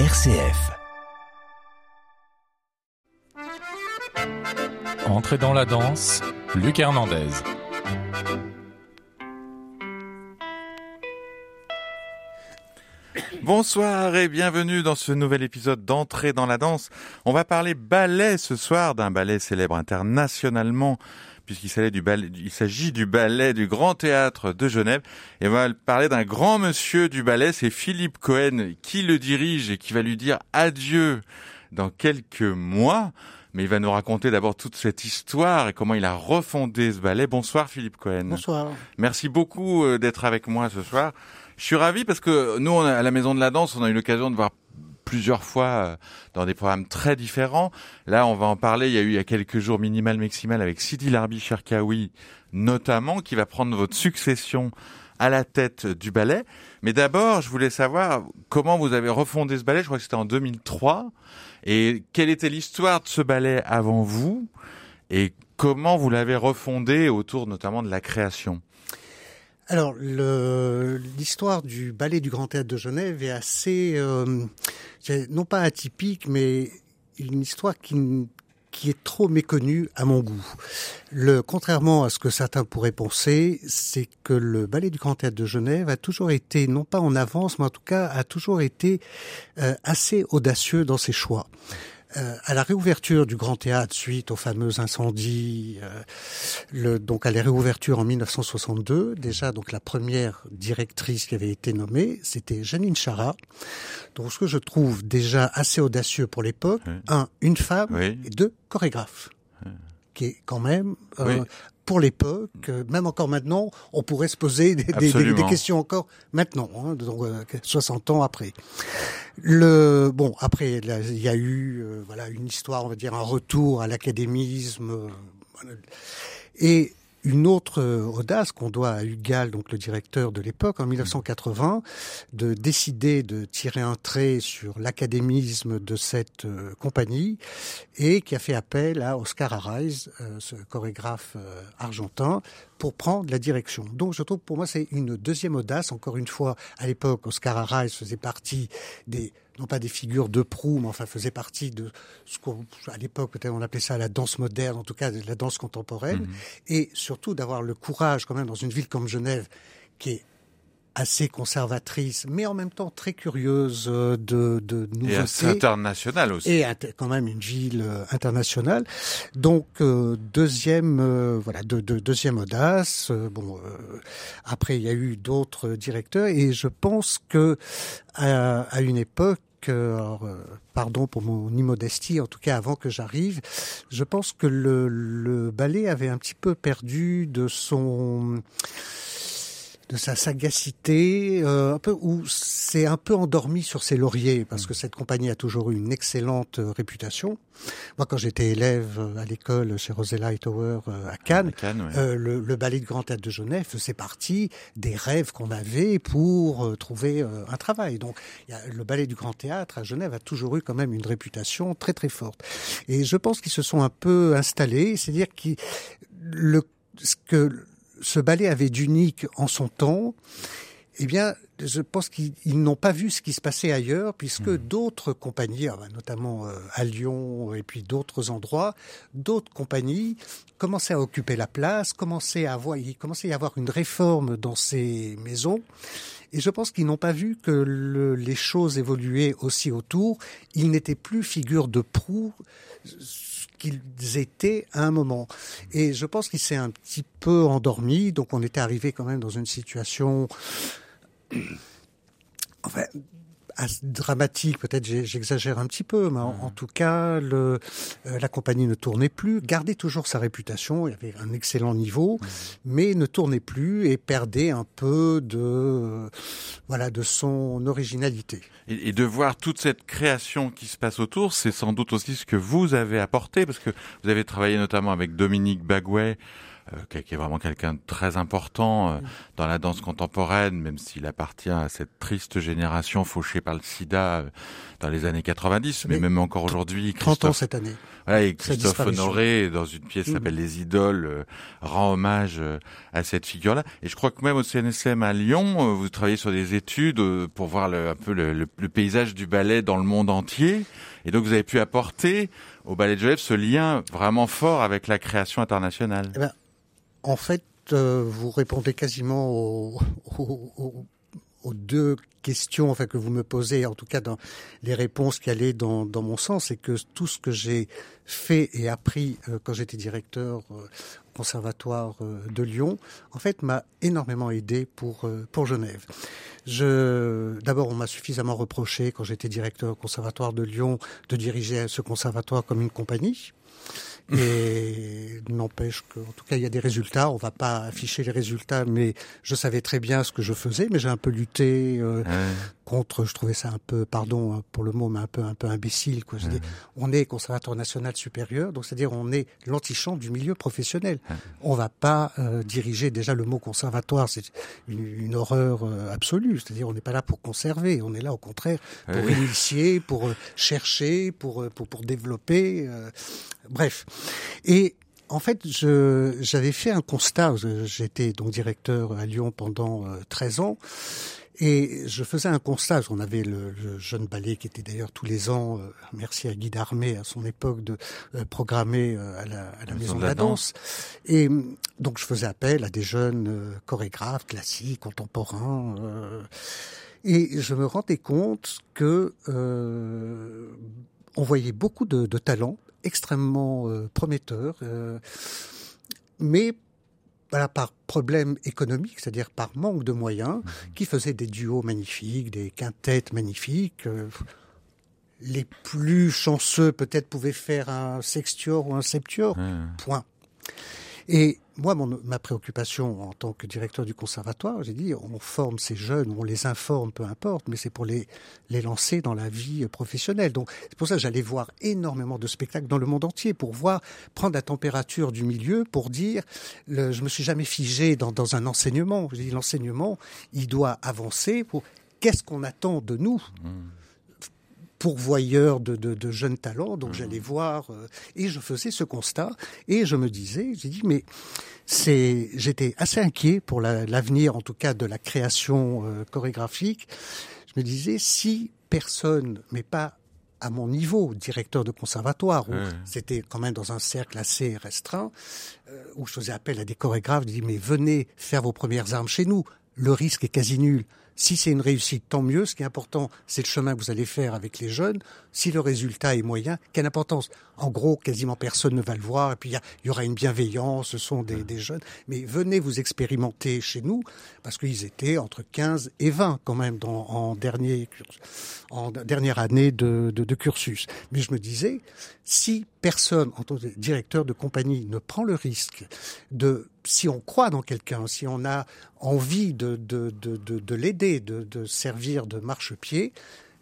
RCF. Entrez dans la danse, Luc Hernandez. Bonsoir et bienvenue dans ce nouvel épisode d'Entrée dans la danse. On va parler ballet ce soir, d'un ballet célèbre internationalement, puisqu'il s'agit du ballet, il s'agit du ballet du Grand Théâtre de Genève. Et on va parler d'un grand monsieur du ballet, c'est Philippe Cohen qui le dirige et qui va lui dire adieu dans quelques mois. Mais il va nous raconter d'abord toute cette histoire et comment il a refondé ce ballet. Bonsoir Philippe Cohen. Bonsoir. Merci beaucoup euh, d'être avec moi ce soir. Je suis ravi parce que nous, on a- à la Maison de la Danse, on a eu l'occasion de voir plusieurs fois euh, dans des programmes très différents. Là, on va en parler. Il y a eu il y a quelques jours Minimal Maximal avec Sidi Larbi Cherkaoui, notamment, qui va prendre votre succession à la tête du ballet. Mais d'abord, je voulais savoir comment vous avez refondé ce ballet. Je crois que c'était en 2003. Et quelle était l'histoire de ce ballet avant vous? Et comment vous l'avez refondé autour notamment de la création? Alors, l'histoire du ballet du Grand Théâtre de Genève est assez, euh, non pas atypique, mais une histoire qui, qui est trop méconnue à mon goût. Le, contrairement à ce que certains pourraient penser, c'est que le ballet du Grand Théâtre de Genève a toujours été, non pas en avance, mais en tout cas a toujours été euh, assez audacieux dans ses choix. Euh, à la réouverture du Grand Théâtre suite aux fameux incendies, euh, le, donc à la réouverture en 1962, déjà donc la première directrice qui avait été nommée, c'était Janine Chara. Donc ce que je trouve déjà assez audacieux pour l'époque, Oui. un, une femme Oui. et deux, chorégraphe, qui est quand même euh. Pour l'époque, euh, même encore maintenant, on pourrait se poser des, des- des, Absolument. des questions encore maintenant, hein, donc euh, 60 ans après. Le bon après il y a eu euh, voilà une histoire on va dire un retour à l'académisme euh, et une autre euh, audace qu'on doit à Hugal, donc le directeur de l'époque, en 1980, de décider de tirer un trait sur l'académisme de cette euh, compagnie et qui a fait appel à Oscar Araiz, euh, ce chorégraphe argentin, pour prendre la direction. Donc je trouve pour moi c'est une deuxième audace. Encore une fois, à l'époque, Oscar Araiz faisait partie des non pas des figures de proue, mais enfin faisait partie de ce qu'on, à l'époque, peut-être on appelait ça la danse moderne, en tout cas de la danse contemporaine, et surtout d'avoir le courage quand même dans une ville comme Genève, qui est assez conservatrice, mais en même temps très curieuse euh, de, de Et assez nouveautés international aussi. et quand même une ville euh, internationale. Donc euh, deuxième euh, voilà de, de- deuxième audace. Euh, bon euh, après il y a eu d'autres directeurs et je pense que à, à une époque alors, pardon pour mon immodestie, en tout cas avant que j'arrive, je pense que le, le ballet avait un petit peu perdu de son de sa sagacité, euh, un peu où c'est un peu endormi sur ses lauriers parce que cette compagnie a toujours eu une excellente euh, réputation. Moi, quand j'étais élève euh, à l'école chez Rosella Hightower euh, à Cannes, À Cannes, ouais. euh, le, le ballet de Grand Théâtre de Genève faisait partie des rêves qu'on avait pour euh, trouver un travail. Donc, y a, le ballet du Grand Théâtre à Genève a toujours eu quand même une réputation très très forte. Et je pense qu'ils se sont un peu installés, c'est-à-dire qu'ils le ce que ce ballet avait d'unique en son temps, eh bien, je pense qu'ils ils n'ont pas vu ce qui se passait ailleurs, puisque d'autres compagnies, ah ben, notamment euh, à Lyon et puis d'autres endroits, d'autres compagnies commençaient à occuper la place, commençaient à avoir, il commençait à y avoir une réforme dans ces maisons. Et je pense qu'ils n'ont pas vu que le- les choses évoluaient aussi autour. Ils n'étaient plus figure de proue ce qu'ils étaient à un moment. Et je pense qu'il s'est un petit peu endormi. Donc on était arrivé quand même dans une situation enfin, dramatique, peut-être j'exagère un petit peu, mais en, en tout cas, le, euh, la compagnie ne tournait plus, gardait toujours sa réputation, il y avait un excellent niveau, mais ne tournait plus et perdait un peu de, euh, voilà, de son originalité. Et, et de voir toute cette création qui se passe autour, c'est sans doute aussi ce que vous avez apporté, parce que vous avez travaillé notamment avec Dominique Bagouet qui est vraiment quelqu'un de très important dans la danse contemporaine, même s'il appartient à cette triste génération fauchée par le sida dans les années 90, mais, même encore aujourd'hui. 30 ans cette année. Voilà, et Christophe Honoré, dans une pièce qui mmh. s'appelle Les Idoles, rend hommage à cette figure-là. Et je crois que même au CNSM à Lyon, vous travaillez sur des études pour voir le, un peu le, le paysage du ballet dans le monde entier. Et donc vous avez pu apporter au Ballet de Genève ce lien vraiment fort avec la création internationale. Eh ben, en fait, euh, vous répondez quasiment aux, aux, deux questions enfin, que vous me posez, en tout cas dans les réponses qui allaient dans, dans mon sens, c'est que tout ce que j'ai fait et appris euh, quand j'étais directeur euh, au conservatoire de Lyon, en fait, m'a énormément aidé pour, pour Genève. Je, d'abord, on m'a suffisamment reproché quand j'étais directeur au conservatoire de Lyon de diriger ce conservatoire comme une compagnie. Et n'empêche qu'en tout cas, il y a des résultats. On va pas afficher les résultats, mais je savais très bien ce que je faisais, mais j'ai un peu lutté euh, contre. Je trouvais ça un peu, pardon hein, pour le mot, mais un peu, un peu imbécile. Quoi. Je dis, on est conservatoire national supérieur, donc c'est-à-dire on est l'antichambre du milieu professionnel. On va pas euh, diriger. Déjà, le mot conservatoire, c'est une, horreur euh, absolue. C'est-à-dire, on n'est pas là pour conserver. On est là, au contraire, pour initier, pour chercher, pour, pour, pour développer. Bref. Et en fait, j'avais fait un constat. J'étais donc directeur à Lyon pendant 13 euh, ans. Et je faisais un constat. On avait le, jeune ballet qui était d'ailleurs tous les ans, euh, merci à Guy Darmé à son époque, de euh, programmer à la, à la Maison de la, danse. Et donc je faisais appel à des jeunes chorégraphes classiques, contemporains. et je me rendais compte que on voyait beaucoup de, de talents extrêmement euh, prometteur, euh, mais voilà, par problème économique, c'est-à-dire par manque de moyens, mmh. qui faisaient des duos magnifiques, des quintettes magnifiques. Euh, les plus chanceux peut-être pouvaient faire un sextior ou un septior, mmh. point. Et moi, ma préoccupation en tant que directeur du conservatoire, j'ai dit, on forme ces jeunes, on les informe, peu importe, mais c'est pour les, les lancer dans la vie professionnelle. Donc, c'est pour ça que j'allais voir énormément de spectacles dans le monde entier, pour voir, prendre la température du milieu, pour dire, le, je me suis jamais figé dans, dans un enseignement. J'ai dit, l'enseignement, il doit avancer pour, qu'est-ce qu'on attend de nous? Mmh pourvoyeur de, de, de, jeunes talents. Donc mmh. j'allais voir euh, et je faisais ce constat et je me disais, j'ai dit mais c'est, j'étais assez inquiet pour l'avenir en tout cas de la création euh, chorégraphique. Je me disais si personne, mais pas à mon niveau, directeur de conservatoire, où c'était quand même dans un cercle assez restreint, euh, où je faisais appel à des chorégraphes, je dis mais venez faire vos premières armes chez nous. Le risque est quasi nul. Si c'est une réussite, tant mieux. Ce qui est important, c'est le chemin que vous allez faire avec les jeunes. Si le résultat est moyen, quelle importance? En gros, quasiment personne ne va le voir. Et puis il y, aura une bienveillance. Ce sont des, des, jeunes. Mais venez vous expérimenter chez nous, parce qu'ils étaient entre 15 et 20 quand même dans, en dernier en dernière année de, de, de cursus. Mais je me disais, si personne, en tant que directeur de compagnie, ne prend le risque de si on croit dans quelqu'un, si on a envie de, de, de, de l'aider, de, de servir de marchepied,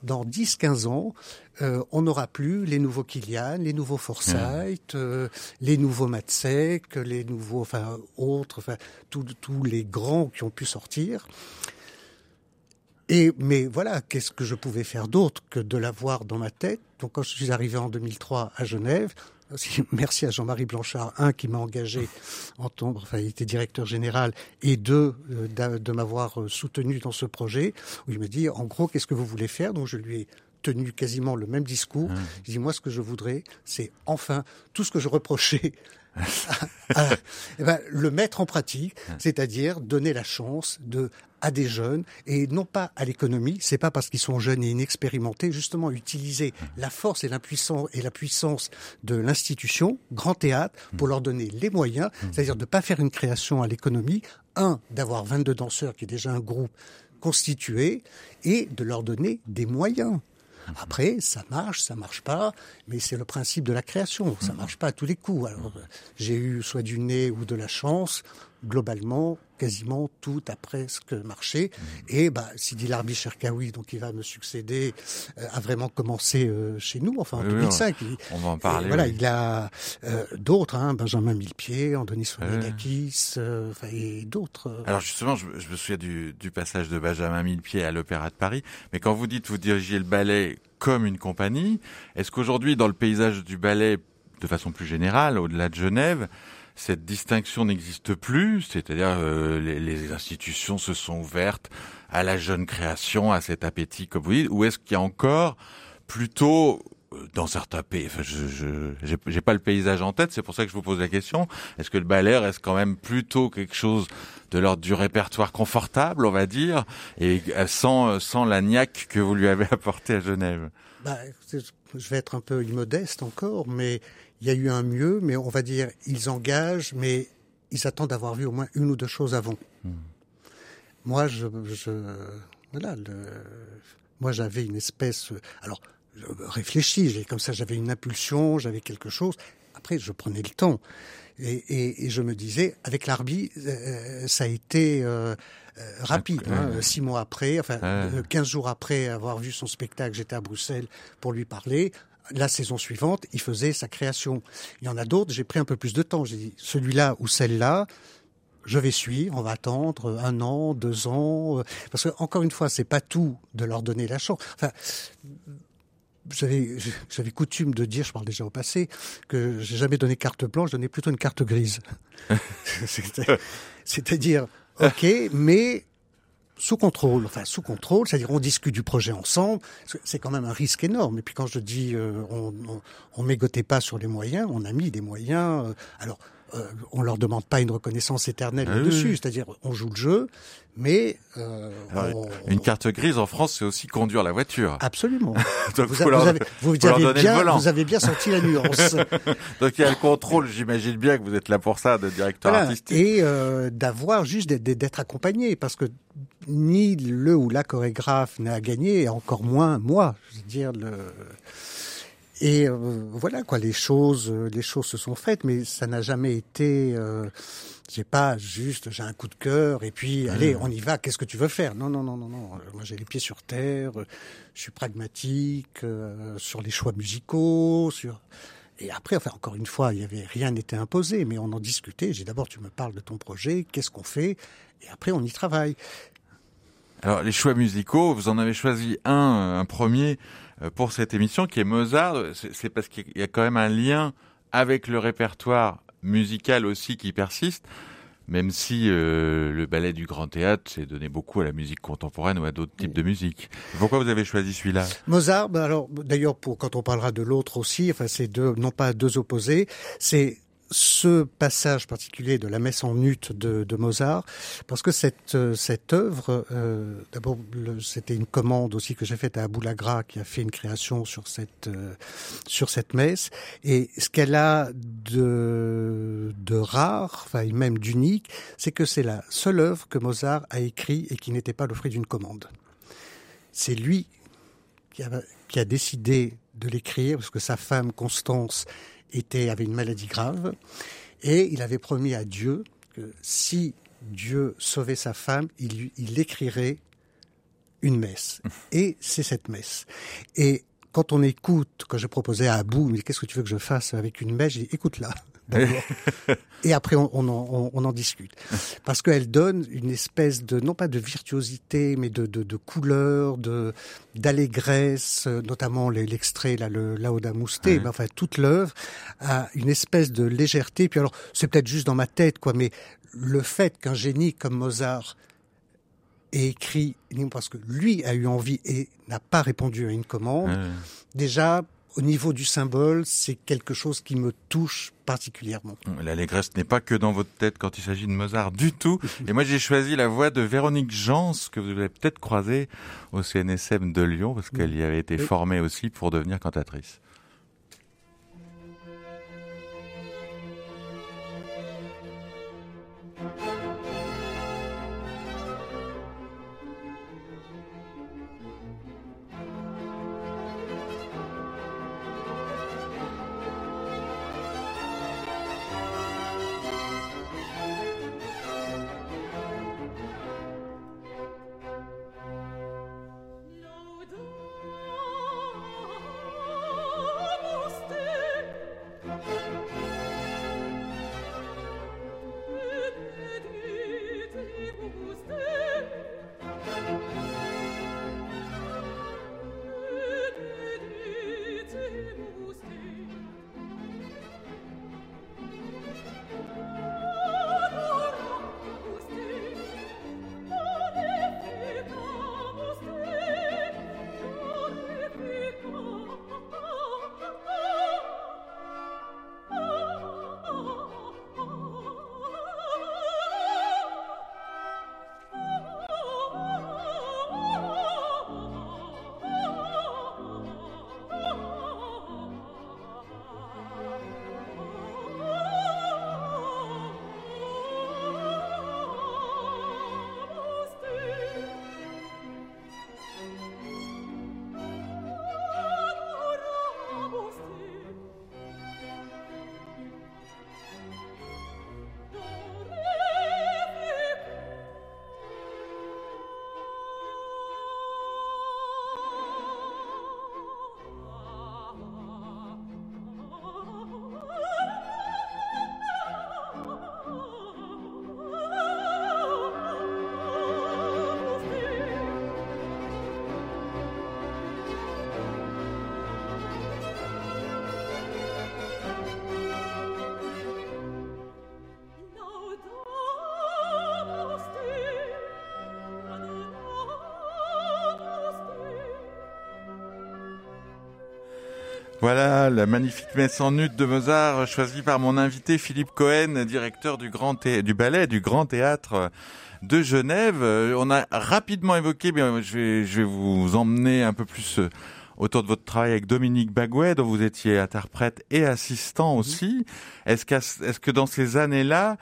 dans 10-15 ans, euh, on n'aura plus les nouveaux Kilian, les nouveaux Forsyth, euh, les nouveaux Matsek, les nouveaux, enfin, autres, enfin, tous les grands qui ont pu sortir. Et, mais voilà, qu'est-ce que je pouvais faire d'autre que de l'avoir dans ma tête? Donc quand je suis arrivé en 2003 à Genève, merci à Jean-Marie Blanchard, un qui m'a engagé en tant, enfin il était directeur général, et deux euh, de, m'avoir euh, soutenu dans ce projet, où il me dit en gros qu'est-ce que vous voulez faire? Donc je lui ai tenu quasiment le même discours. Mmh. Je dis moi ce que je voudrais, c'est enfin tout ce que je reprochais eh ben, le mettre en pratique, c'est-à-dire donner la chance de à des jeunes et non pas à l'économie. C'est pas parce qu'ils sont jeunes et inexpérimentés, justement utiliser la force et l'impuissance et la puissance de l'institution, grand théâtre, pour leur donner les moyens, c'est-à-dire de ne pas faire une création à l'économie. Un, d'avoir 22 danseurs qui est déjà un groupe constitué et de leur donner des moyens. Après, ça marche, ça marche pas, mais c'est le principe de la création. Ça marche pas à tous les coups. Alors, j'ai eu soit du nez ou de la chance globalement, quasiment tout a presque marché. Mmh. Et bah, Sidi Larbi Cherkaoui, donc il va me succéder, euh, a vraiment commencé euh, chez nous, enfin en 2005. on va en parler. voilà, il a euh, d'autres, hein, Benjamin Millepied, Andonis Fonidakis, et d'autres. Alors justement, je, je, me souviens du, du passage de Benjamin Millepied à l'Opéra de Paris, mais quand vous dites vous dirigiez le ballet comme une compagnie, est-ce qu'aujourd'hui, dans le paysage du ballet, de façon plus générale, au-delà de Genève, cette distinction n'existe plus, c'est-à-dire euh, les, les, institutions se sont ouvertes à la jeune création, à cet appétit, comme vous dites, ou est-ce qu'il y a encore plutôt euh, dans certains pays, enfin, je j'ai pas le paysage en tête, c'est pour ça que je vous pose la question. Est-ce que le ballet reste quand même plutôt quelque chose de l'ordre du répertoire confortable, on va dire, et euh, sans sans la niaque que vous lui avez apporté à Genève? Bah, Je vais être un peu immodeste encore, mais il y a eu un mieux, mais on va dire, ils engagent, mais ils attendent d'avoir vu au moins une ou deux choses avant. Hmm. Moi, je, je voilà, le, moi j'avais une espèce, alors je réfléchis, comme ça j'avais une impulsion, j'avais quelque chose. Après, je prenais le temps et, et, et je me disais, avec l'Arbi, euh, ça a été euh, euh rapide. Hein, six mois après, enfin quinze jours après avoir vu son spectacle, j'étais à Bruxelles pour lui parler la saison suivante, il faisait sa création. Il y en a d'autres, j'ai pris un peu plus de temps. J'ai dit, celui-là ou celle-là, je vais suivre, on va attendre un an, deux ans, euh, parce que encore une fois, c'est pas tout de leur donner la chance. Enfin, j'avais, j'avais coutume de dire, je parle déjà au passé, que j'ai jamais donné carte blanche, je donnais plutôt une carte grise. C'est-à-dire, ok, mais sous contrôle, enfin sous contrôle, c'est-à-dire on discute du projet ensemble, c'est quand même un risque énorme. Et puis quand je dis euh, on, on, mégotait pas sur les moyens, on a mis des moyens. Euh, alors euh, on leur demande pas une reconnaissance éternelle ah dessus, c'est-à-dire on joue le jeu, mais euh, une carte grise en France, c'est aussi conduire la voiture. Absolument. Donc vous, avez, vous, avez bien, vous avez bien senti la nuance. Donc il y a le contrôle, j'imagine bien que vous êtes là pour ça, de directeur artistique. Et euh, d'avoir juste d'être accompagné, parce que ni le ou la chorégraphe n'a gagné, et encore moins moi. Je veux dire le et euh, voilà quoi, les choses, euh, les choses se sont faites, mais ça n'a jamais été. Euh, j'ai pas juste, j'ai un coup de cœur et puis allez, on y va. Qu'est-ce que tu veux faire? Non, non, non, non, non. Moi, j'ai les pieds sur terre. Je suis pragmatique sur les choix musicaux, sur. Et après, enfin, encore une fois, il y avait rien n'était imposé, mais on en discutait. J'ai d'abord, tu me parles de ton projet, qu'est-ce qu'on fait, et après, on y travaille. Alors, les choix musicaux, vous en avez choisi un, un premier euh, pour cette émission qui est Mozart. C'est parce qu'il y a quand même un lien avec le répertoire musical aussi qui persiste, même si euh, le ballet du Grand Théâtre s'est donné beaucoup à la musique contemporaine ou à d'autres types de musique. Pourquoi vous avez choisi celui-là? Mozart, ben alors d'ailleurs quand on parlera de l'autre aussi, enfin c'est deux non pas deux opposés, c'est ce passage particulier de la messe en ut de, de Mozart, parce que cette, euh, cette œuvre, euh, d'abord, c'était une commande aussi que j'ai faite à Aboulagra, qui a fait une création sur cette, euh, sur cette messe, et ce qu'elle a de, de rare, enfin, même d'unique, c'est que c'est la seule œuvre que Mozart a écrit et qui n'était pas le fruit d'une commande. C'est lui qui a, qui a décidé de l'écrire, parce que sa femme, Constance, était, avait une maladie grave et il avait promis à Dieu que si Dieu sauvait sa femme, il, il écrirait une messe. Et c'est cette messe. Et quand on écoute, quand je proposais à Abou, mais qu'est-ce que tu veux que je fasse avec une messe, j'ai dit, écoute-la. et après on, on, en, on, en, discute. Parce qu'elle donne une espèce de, non pas de virtuosité, mais de, de, de couleur, de d'allégresse, notamment l'extrait, là, le Lauda Mousté, ben, enfin toute l'œuvre a une espèce de légèreté. Puis alors, c'est peut-être juste dans ma tête, quoi, mais le fait qu'un génie comme Mozart ait écrit, parce que lui a eu envie et n'a pas répondu à une commande, déjà, au niveau du symbole, c'est quelque chose qui me touche particulièrement. L'allégresse n'est pas que dans votre tête quand il s'agit de Mozart du tout. Et moi, j'ai choisi la voix de Véronique Jans, que vous avez peut-être croisée au CNSM de Lyon, parce qu'elle y avait été formée aussi pour devenir cantatrice. Voilà la magnifique messe en nude de Mozart choisie par mon invité Philippe Cohen, directeur du grand du ballet du Grand Théâtre de Genève. On a rapidement évoqué, mais je vais, je vais vous emmener un peu plus autour de votre travail avec Dominique Bagouet, dont vous étiez interprète et assistant aussi. Est-ce est-ce que dans ces années-là,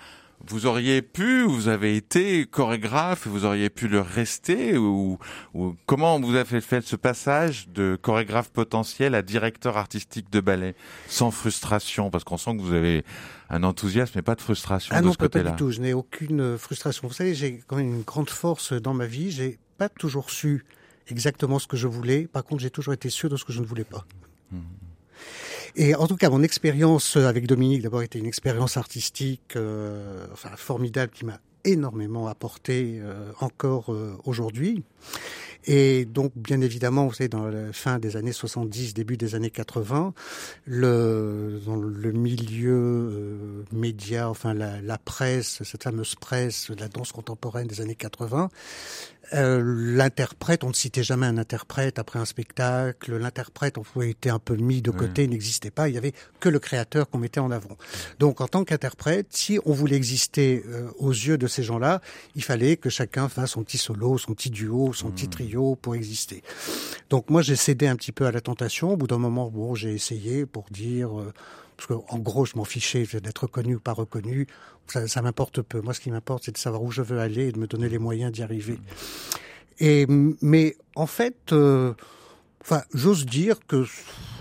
vous auriez pu, vous avez été chorégraphe vous auriez pu le rester ou, ou comment vous avez fait ce passage de chorégraphe potentiel à directeur artistique de ballet sans frustration? Parce qu'on sent que vous avez un enthousiasme et pas de frustration ah de non, ce côté-là. Pas du tout, je n'ai aucune frustration. Vous savez, j'ai quand même une grande force dans ma vie. J'ai pas toujours su exactement ce que je voulais. Par contre, j'ai toujours été sûr de ce que je ne voulais pas. Mmh. Et en tout cas, mon expérience avec Dominique, d'abord, était une expérience artistique euh, enfin, formidable qui m'a énormément apporté euh, encore euh, aujourd'hui. Et donc, bien évidemment, vous savez, dans la fin des années 70, début des années 80, le, dans le milieu euh, média, enfin la, la, presse, cette fameuse presse la danse contemporaine des années 80, euh, l'interprète, on ne citait jamais un interprète après un spectacle, l'interprète, on pouvait être un peu mis de côté, n'existait pas, il y avait que le créateur qu'on mettait en avant. Donc, en tant qu'interprète, si on voulait exister euh, aux yeux de ces gens-là, il fallait que chacun fasse son petit solo, son petit duo, son petit trio pour exister. Donc moi j'ai cédé un petit peu à la tentation. Au bout d'un moment, bon, j'ai essayé pour dire, euh, parce que en gros je m'en fichais d'être reconnu ou pas reconnu. Ça, ça m'importe peu. Moi ce qui m'importe c'est de savoir où je veux aller et de me donner les moyens d'y arriver. Et mais en fait, euh, enfin j'ose dire que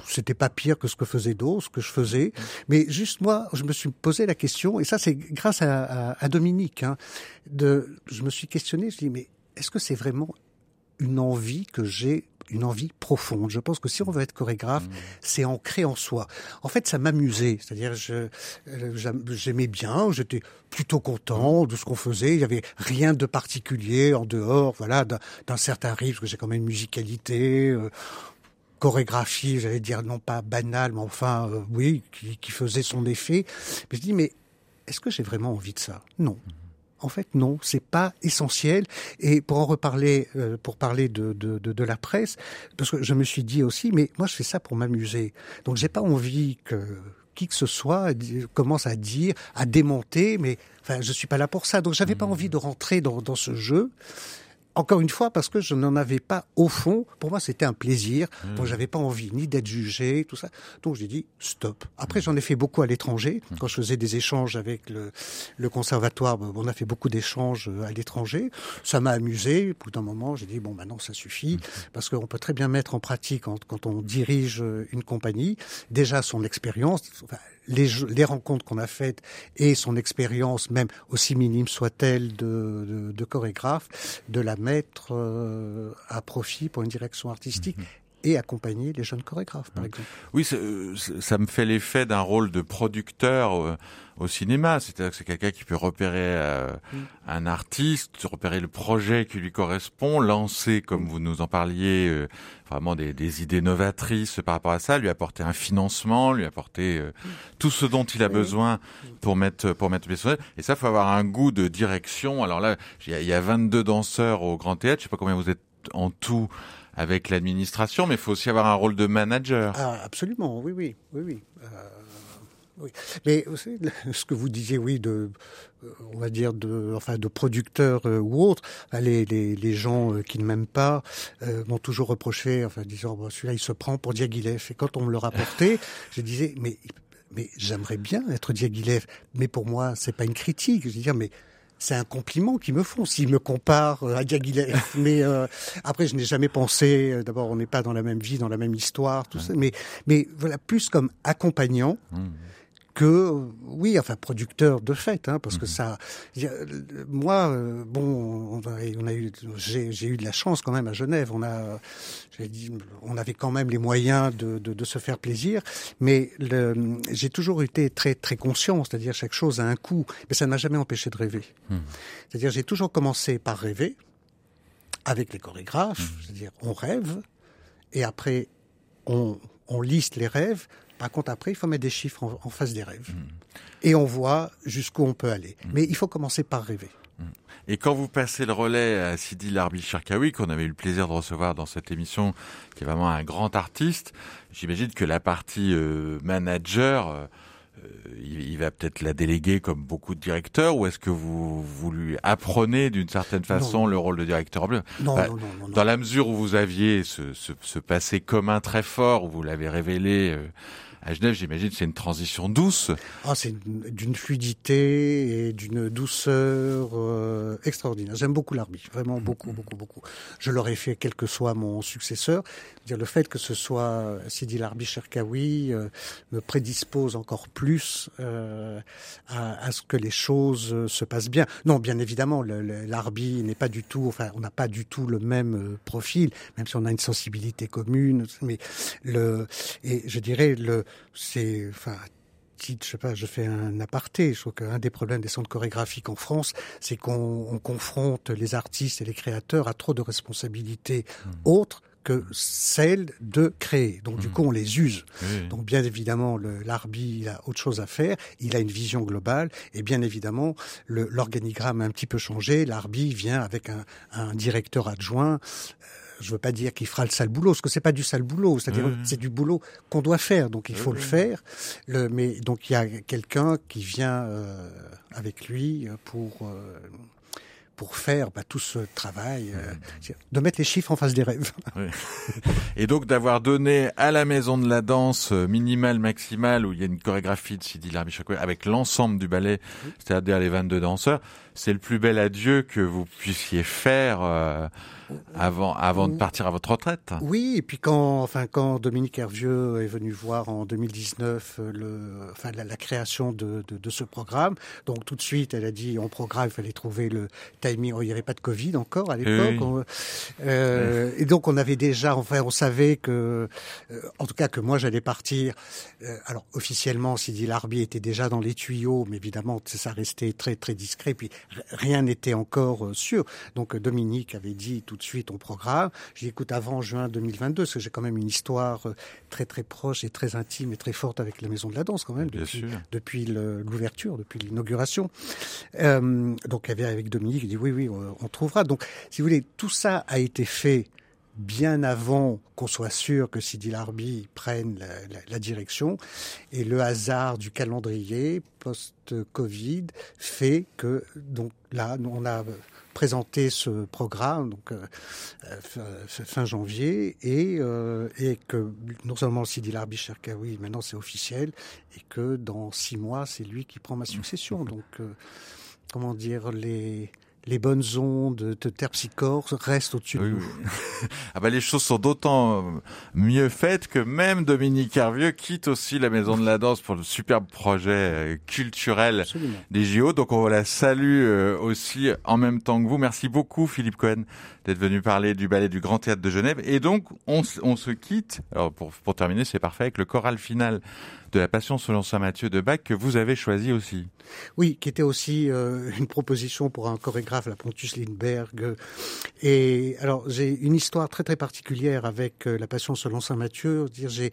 c'était pas pire que ce que faisait d'autres, ce que je faisais. Mais juste moi, je me suis posé la question, et ça c'est grâce à, à, à Dominique. Hein, de, je me suis questionné, je dis mais est-ce que c'est vraiment une envie que j'ai une envie profonde. Je pense que si on veut être chorégraphe, mmh. c'est ancré en soi. En fait, ça m'amusait, c'est-à-dire je euh, j'aimais bien, j'étais plutôt content de ce qu'on faisait. Il y avait rien de particulier en dehors, voilà, d'un certain rythme, parce que j'ai quand même une musicalité. Euh, chorégraphie, j'allais dire non pas banale, mais enfin euh, oui, qui, qui, faisait son effet. Mais je dis mais est-ce que j'ai vraiment envie de ça? Non. Mmh. En fait, non, c'est pas essentiel. Et pour en reparler, euh, pour parler de, de, de, de, la presse, parce que je me suis dit aussi, mais moi je fais ça pour m'amuser. Donc j'ai pas envie que qui que ce soit commence à dire, à démonter, mais enfin je suis pas là pour ça. Donc j'avais pas mmh. envie de rentrer dans, dans ce jeu encore une fois, parce que je n'en avais pas au fond. Pour moi, c'était un plaisir. Mmh. J'avais pas envie ni d'être jugé, tout ça. Donc, j'ai dit stop. Après, j'en ai fait beaucoup à l'étranger. Mmh. Quand je faisais des échanges avec le, le conservatoire, ben, on a fait beaucoup d'échanges euh, à l'étranger. Ça m'a amusé. Au bout d'un moment, j'ai dit bon, maintenant, ça suffit, mmh. parce qu'on peut très bien mettre en pratique quand, quand, on dirige euh, une compagnie déjà son expérience. Enfin, les, les rencontres qu'on a faites et son expérience, même aussi minime soit-elle de, de, chorégraphe, de la mettre euh, à profit pour une direction artistique. Mm-hmm et accompagner les jeunes chorégraphes, par exemple. Oui, ça me fait l'effet d'un rôle de producteur euh, au cinéma. C'est-à-dire que c'est quelqu'un qui peut repérer euh, mm. un artiste, repérer le projet qui lui correspond, lancer, comme vous nous en parliez, euh, vraiment des, des, idées novatrices par rapport à ça, lui apporter un financement, lui apporter mm. tout ce dont il a besoin pour mettre pour mettre pied Et ça, faut avoir un goût de direction. Alors là, il y, y a 22 danseurs au Grand Théâtre. Je sais pas combien vous êtes en tout avec l'administration, mais il faut aussi avoir un rôle de manager. Ah, absolument, oui, oui, oui, oui. Euh, oui. Mais savez, ce que vous disiez, oui, de, euh, on va dire de, enfin, de producteurs euh, ou autres, les, les, les gens euh, qui ne m'aiment pas euh, m'ont toujours reproché, enfin, disant, bon, celui-là, il se prend pour Diaghilev. Et quand on me le rapportait, je disais, mais, mais j'aimerais bien être Diaghilev. Mais pour moi, c'est pas une critique. Je veux dire, mais c'est un compliment qu'ils me font s'ils me comparent à Diaghilev. mais euh, après, je n'ai jamais pensé. Euh, d'abord, on n'est pas dans la même vie, dans la même histoire, tout ça. Mais mais voilà, plus comme accompagnant. Mmh que oui, enfin producteur de fait, hein, parce que mhm. ça, moi, euh, bon, on a, eu, j'ai eu de la chance quand même à Genève. On a, dit, on avait quand même les moyens de, de, de se faire plaisir, mais j'ai toujours été très très conscient, c'est-à-dire chaque chose a un coût, mais ça ne m'a jamais empêché de rêver. Mhm. C'est-à-dire j'ai toujours commencé par rêver avec les chorégraphes, mhm. c'est-à-dire on rêve et après on, on liste les rêves par contre, après, il faut mettre des chiffres en, face des rêves. Mmh. Et on voit jusqu'où on peut aller. Mmh. Mais il faut commencer par rêver. Et quand vous passez le relais à Sidi Larbi Cherkaoui, qu'on avait eu le plaisir de recevoir dans cette émission, qui est vraiment un grand artiste, j'imagine que la partie euh, manager, euh, il, va peut-être la déléguer comme beaucoup de directeurs, ou est-ce que vous, vous lui apprenez d'une certaine façon le rôle de directeur non, non, non, non, Dans la mesure où vous aviez ce, ce, ce passé commun très fort, où vous l'avez révélé euh, à Genève, j'imagine, c'est une transition douce. Ah, c'est d'une fluidité et d'une douceur euh, extraordinaire. J'aime beaucoup l'arbi, vraiment beaucoup, beaucoup, beaucoup. Je l'aurais fait quel que soit mon successeur. Dire le fait que ce soit Sidi Larbi Cherkaoui euh, me prédispose encore plus euh, à, à, ce que les choses se passent bien. Non, bien évidemment, l'arbi n'est pas du tout, enfin, on n'a pas du tout le même euh, profil, même si on a une sensibilité commune. Mais le et je dirais le c'est, enfin, je sais pas, je fais un aparté. Je trouve qu'un des problèmes des centres chorégraphiques en France, c'est qu'on confronte les artistes et les créateurs à trop de responsabilités mmh. autres que celle de créer. Donc, mmh. du coup, on les use. Oui. Donc, bien évidemment, l'arbi, il a autre chose à faire. Il a une vision globale. Et bien évidemment, l'organigramme a un petit peu changé. L'arbi vient avec un, un directeur adjoint. Euh, je veux pas dire qu'il fera le sale boulot, parce que c'est pas du sale boulot, c'est-à-dire mmh. c'est du boulot qu'on doit faire, donc il faut mmh. le faire. Le, mais donc il y a quelqu'un qui vient euh, avec lui pour euh, pour faire bah, tout ce travail, euh, de mettre les chiffres en face des rêves. Oui. Et donc d'avoir donné à la maison de la danse euh, minimale, maximale, où il y a une chorégraphie de Sidi Larbichakoui avec l'ensemble du ballet, c'est-à-dire les 22 danseurs, c'est le plus bel adieu que vous puissiez faire euh, avant, avant de partir à votre retraite. Oui, et puis quand, enfin, quand Dominique Hervieux est venu voir en 2019 le, enfin, la, la création de, de, de, ce programme, donc tout de suite, elle a dit, en programme, il fallait trouver le timing. Oh, il n'y avait pas de Covid encore à l'époque. Oui. Euh, et donc, on avait déjà, enfin, on savait que, euh, en tout cas, que moi, j'allais partir. Euh, alors, officiellement, Sidi Larbi était déjà dans les tuyaux, mais évidemment, ça restait très, très discret. Puis, rien n'était encore euh, sûr. Donc, Dominique avait dit tout de suite, on programme. J'ai dit, écoute, avant juin 2022, parce que j'ai quand même une histoire euh, très, très proche et très intime et très forte avec la Maison de la Danse, quand même, Bien depuis, depuis l'ouverture, depuis l'inauguration. Euh, donc, avec Dominique, il dit, oui, oui, on, on trouvera. Donc, si vous voulez, tout ça a été fait bien avant qu'on soit sûr que Sidi Larbi prenne la, direction. Et le hasard du calendrier post-Covid fait que, donc là, on a présenté ce programme donc euh, fin janvier et, euh, et que non seulement Sidi Larbi Cherkaoui maintenant c'est officiel et que dans six mois c'est lui qui prend ma succession donc euh, comment dire les les bonnes ondes de terpsichore restent au-dessus oui, de nous. Oui. ah bah les choses sont d'autant mieux faites que même Dominique Hervieux quitte aussi la Maison de la Danse pour le superbe projet euh, culturel Absolument. des JO. Donc on la salue euh, aussi en même temps que vous. Merci beaucoup Philippe Cohen d'être venu parler du ballet du Grand Théâtre de Genève. Et donc on, se quitte, alors pour, terminer c'est parfait, avec le choral final de la Passion selon saint Matthieu de Bach que vous avez choisi aussi. Oui, qui était aussi euh, une proposition pour un chorégraphe, la Pontus Lindberg. Et alors j'ai une histoire très très particulière avec euh, la Passion selon saint Matthieu. Dire j'ai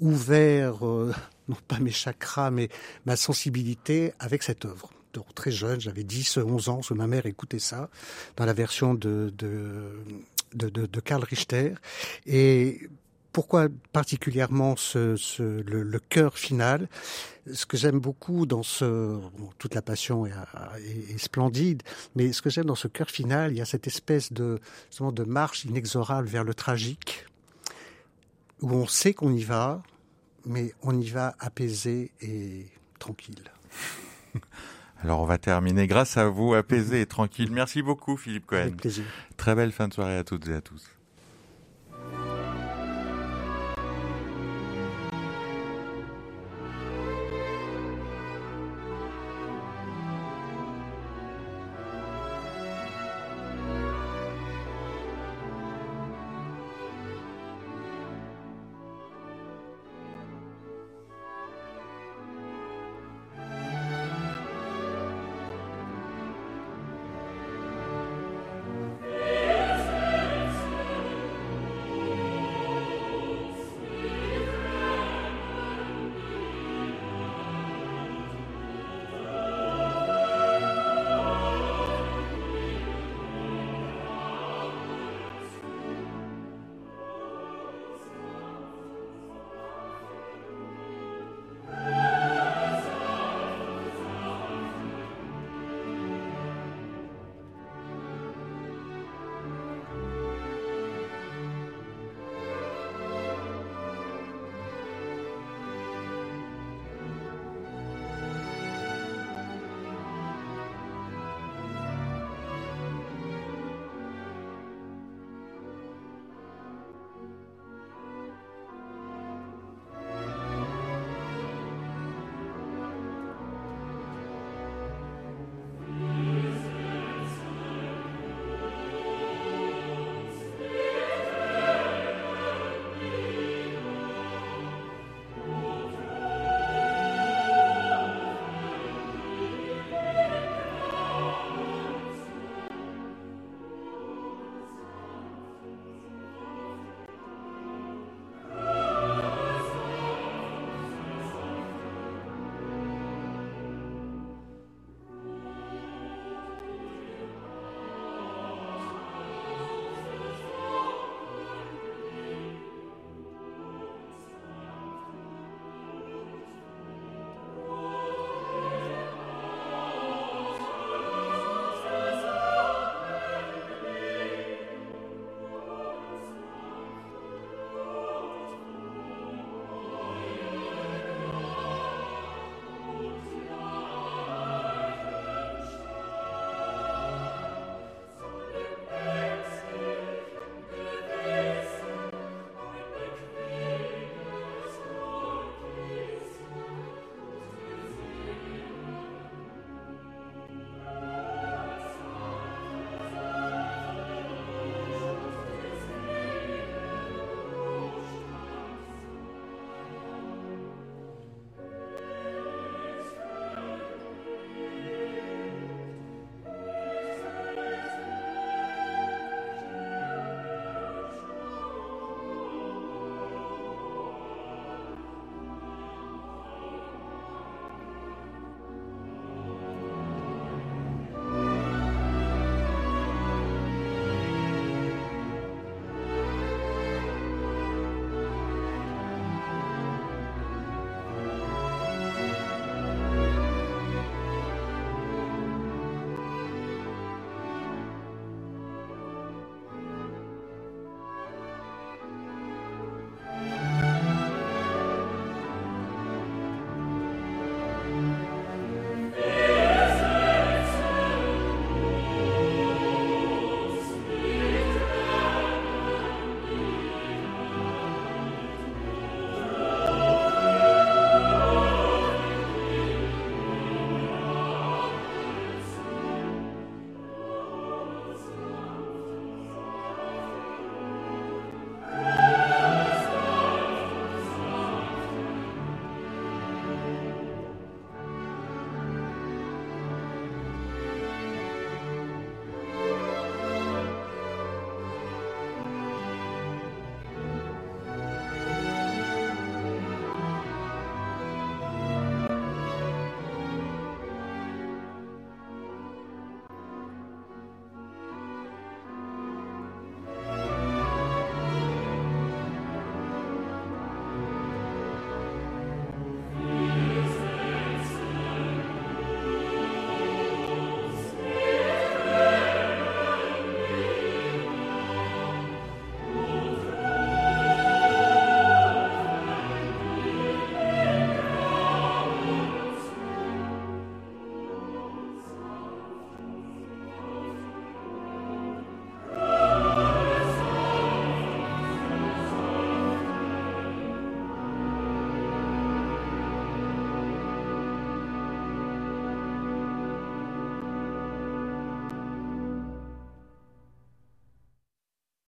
ouvert euh, non pas mes chakras mais ma sensibilité avec cette œuvre. Très jeune, j'avais 10, 11 ans, ma mère écoutait ça dans la version de, de, de, Karl Richter. Et pourquoi particulièrement ce, le, cœur final? Ce que j'aime beaucoup dans ce... Toute la passion est, splendide, mais ce que j'aime dans ce cœur final, il y a cette espèce de, de marche inexorable vers le tragique, où on sait qu'on y va, mais on y va apaisé et tranquille. Alors on va terminer grâce à vous, apaisé et tranquille. Merci beaucoup Philippe Cohen. Avec plaisir. Très belle fin de soirée à toutes et à tous.